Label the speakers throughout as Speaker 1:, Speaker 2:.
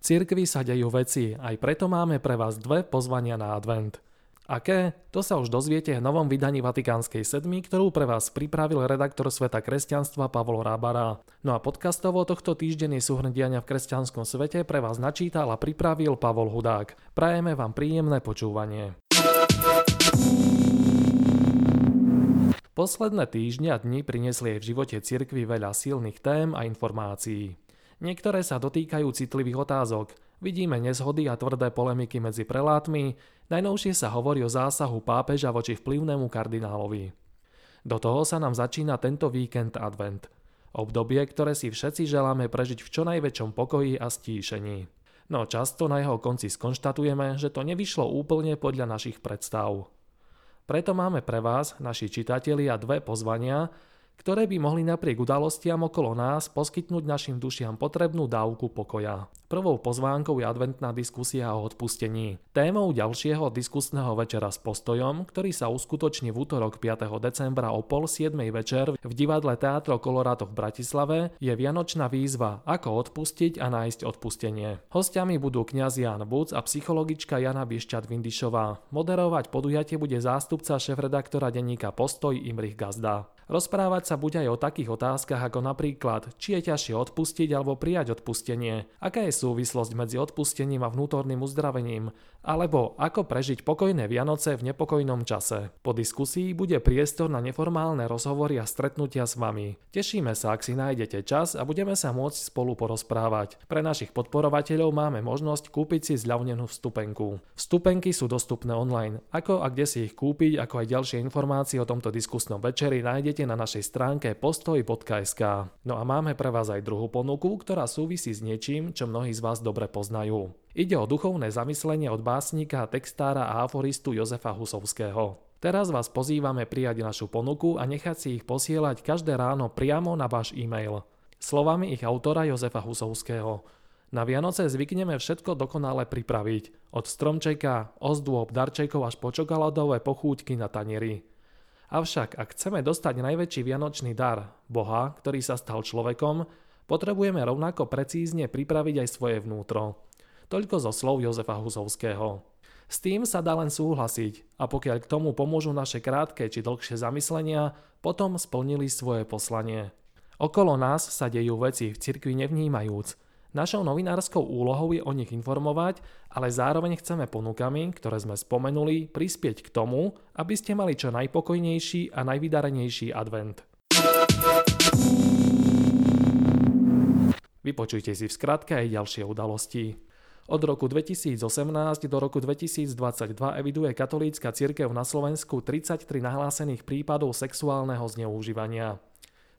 Speaker 1: cirkvi sa dejú veci, aj preto máme pre vás dve pozvania na advent. Aké? To sa už dozviete v novom vydaní Vatikánskej sedmy, ktorú pre vás pripravil redaktor Sveta kresťanstva Pavol Rábara. No a podcastovo tohto súhrn diania v kresťanskom svete pre vás načítal a pripravil Pavol Hudák. Prajeme vám príjemné počúvanie. Posledné týždňa dni priniesli aj v živote cirkvi veľa silných tém a informácií. Niektoré sa dotýkajú citlivých otázok, vidíme nezhody a tvrdé polemiky medzi prelátmi, najnovšie sa hovorí o zásahu pápeža voči vplyvnému kardinálovi. Do toho sa nám začína tento víkend advent. Obdobie, ktoré si všetci želáme prežiť v čo najväčšom pokoji a stíšení. No často na jeho konci skonštatujeme, že to nevyšlo úplne podľa našich predstav. Preto máme pre vás, naši čitatelia, dve pozvania, ktoré by mohli napriek udalostiam okolo nás poskytnúť našim dušiam potrebnú dávku pokoja. Prvou pozvánkou je adventná diskusia o odpustení. Témou ďalšieho diskusného večera s postojom, ktorý sa uskutoční v útorok 5. decembra o pol 7. večer v divadle Teatro Colorado v Bratislave, je vianočná výzva Ako odpustiť a nájsť odpustenie. Hostiami budú kňaz Jan Buc a psychologička Jana Biešťat Vindišová. Moderovať podujatie bude zástupca šéf-redaktora denníka Postoj Imrich Gazda. Rozprávať sa bude aj o takých otázkach ako napríklad, či je ťažšie odpustiť alebo prijať odpustenie, aká je súvislosť medzi odpustením a vnútorným uzdravením, alebo ako prežiť pokojné Vianoce v nepokojnom čase. Po diskusii bude priestor na neformálne rozhovory a stretnutia s vami. Tešíme sa, ak si nájdete čas a budeme sa môcť spolu porozprávať. Pre našich podporovateľov máme možnosť kúpiť si zľavnenú vstupenku. Vstupenky sú dostupné online. Ako a kde si ich kúpiť, ako aj ďalšie informácie o tomto diskusnom večeri nájdete nájdete na našej stránke postoj.sk. No a máme pre vás aj druhú ponuku, ktorá súvisí s niečím, čo mnohí z vás dobre poznajú. Ide o duchovné zamyslenie od básnika, textára a aforistu Jozefa Husovského. Teraz vás pozývame prijať našu ponuku a nechať si ich posielať každé ráno priamo na váš e-mail. Slovami ich autora Jozefa Husovského. Na Vianoce zvykneme všetko dokonale pripraviť. Od stromčeka, ozdôb, darčekov až po čokoládové pochúťky na tanieri. Avšak ak chceme dostať najväčší vianočný dar, Boha, ktorý sa stal človekom, potrebujeme rovnako precízne pripraviť aj svoje vnútro. Toľko zo slov Jozefa Husovského. S tým sa dá len súhlasiť a pokiaľ k tomu pomôžu naše krátke či dlhšie zamyslenia, potom splnili svoje poslanie. Okolo nás sa dejú veci v cirkvi nevnímajúc, Našou novinárskou úlohou je o nich informovať, ale zároveň chceme ponukami, ktoré sme spomenuli, prispieť k tomu, aby ste mali čo najpokojnejší a najvydarenejší advent. Vypočujte si v skratke aj ďalšie udalosti. Od roku 2018 do roku 2022 eviduje katolícka cirkev na Slovensku 33 nahlásených prípadov sexuálneho zneužívania.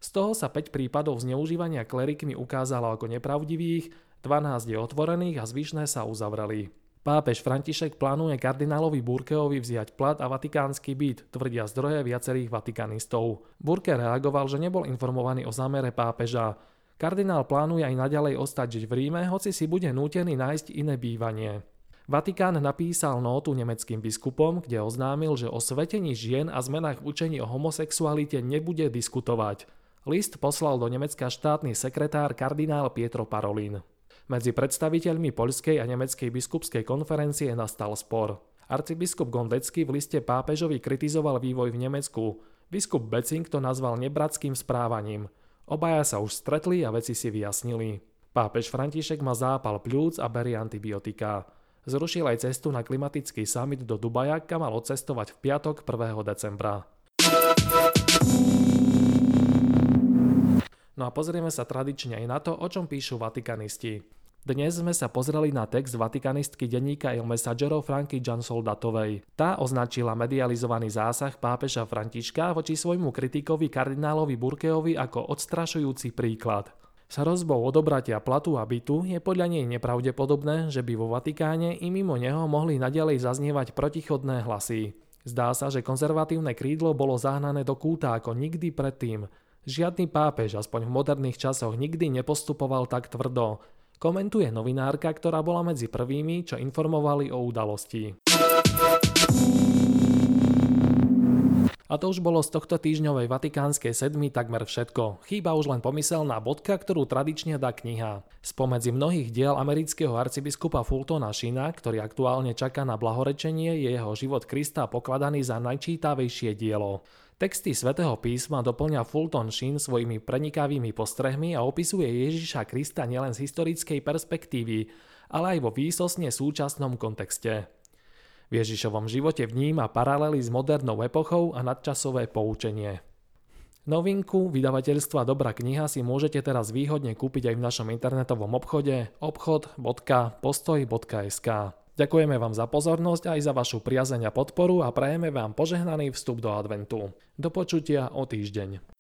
Speaker 1: Z toho sa 5 prípadov zneužívania klerikmi ukázalo ako nepravdivých, 12 je otvorených a zvyšné sa uzavreli. Pápež František plánuje kardinálovi Burkeovi vziať plat a vatikánsky byt, tvrdia zdroje viacerých vatikanistov. Burke reagoval, že nebol informovaný o zámere pápeža. Kardinál plánuje aj naďalej ostať žiť v Ríme, hoci si bude nútený nájsť iné bývanie. Vatikán napísal nótu nemeckým biskupom, kde oznámil, že o svetení žien a zmenách učení o homosexualite nebude diskutovať. List poslal do Nemecka štátny sekretár kardinál Pietro Parolin. Medzi predstaviteľmi poľskej a nemeckej biskupskej konferencie nastal spor. Arcibiskup Gondecký v liste pápežovi kritizoval vývoj v Nemecku. Biskup Becing to nazval nebratským správaním. Obaja sa už stretli a veci si vyjasnili. Pápež František má zápal pľúc a berie antibiotika. Zrušil aj cestu na klimatický summit do Dubaja, kam mal odcestovať v piatok 1. decembra. No a pozrieme sa tradične aj na to, o čom píšu vatikanisti. Dnes sme sa pozreli na text vatikanistky denníka Il Messaggero Franky Soldatovej. Tá označila medializovaný zásah pápeža Františka voči svojmu kritikovi kardinálovi Burkeovi ako odstrašujúci príklad. S hrozbou odobratia platu a bytu je podľa nej nepravdepodobné, že by vo Vatikáne i mimo neho mohli nadalej zaznievať protichodné hlasy. Zdá sa, že konzervatívne krídlo bolo zahnané do kúta ako nikdy predtým Žiadny pápež, aspoň v moderných časoch, nikdy nepostupoval tak tvrdo, komentuje novinárka, ktorá bola medzi prvými, čo informovali o udalosti. A to už bolo z tohto týždňovej vatikánskej sedmy takmer všetko. Chýba už len pomyselná bodka, ktorú tradične dá kniha. Spomedzi mnohých diel amerického arcibiskupa Fultona Shina, ktorý aktuálne čaká na blahorečenie, je jeho život Krista pokladaný za najčítavejšie dielo. Texty svätého písma doplňa Fulton Sheen svojimi prenikavými postrehmi a opisuje Ježiša Krista nielen z historickej perspektívy, ale aj vo výsosne súčasnom kontexte. V Ježišovom živote vníma paralely s modernou epochou a nadčasové poučenie. Novinku vydavateľstva Dobrá kniha si môžete teraz výhodne kúpiť aj v našom internetovom obchode obchod.postoj.sk. Ďakujeme vám za pozornosť aj za vašu priazeň a podporu a prajeme vám požehnaný vstup do adventu. Do počutia o týždeň.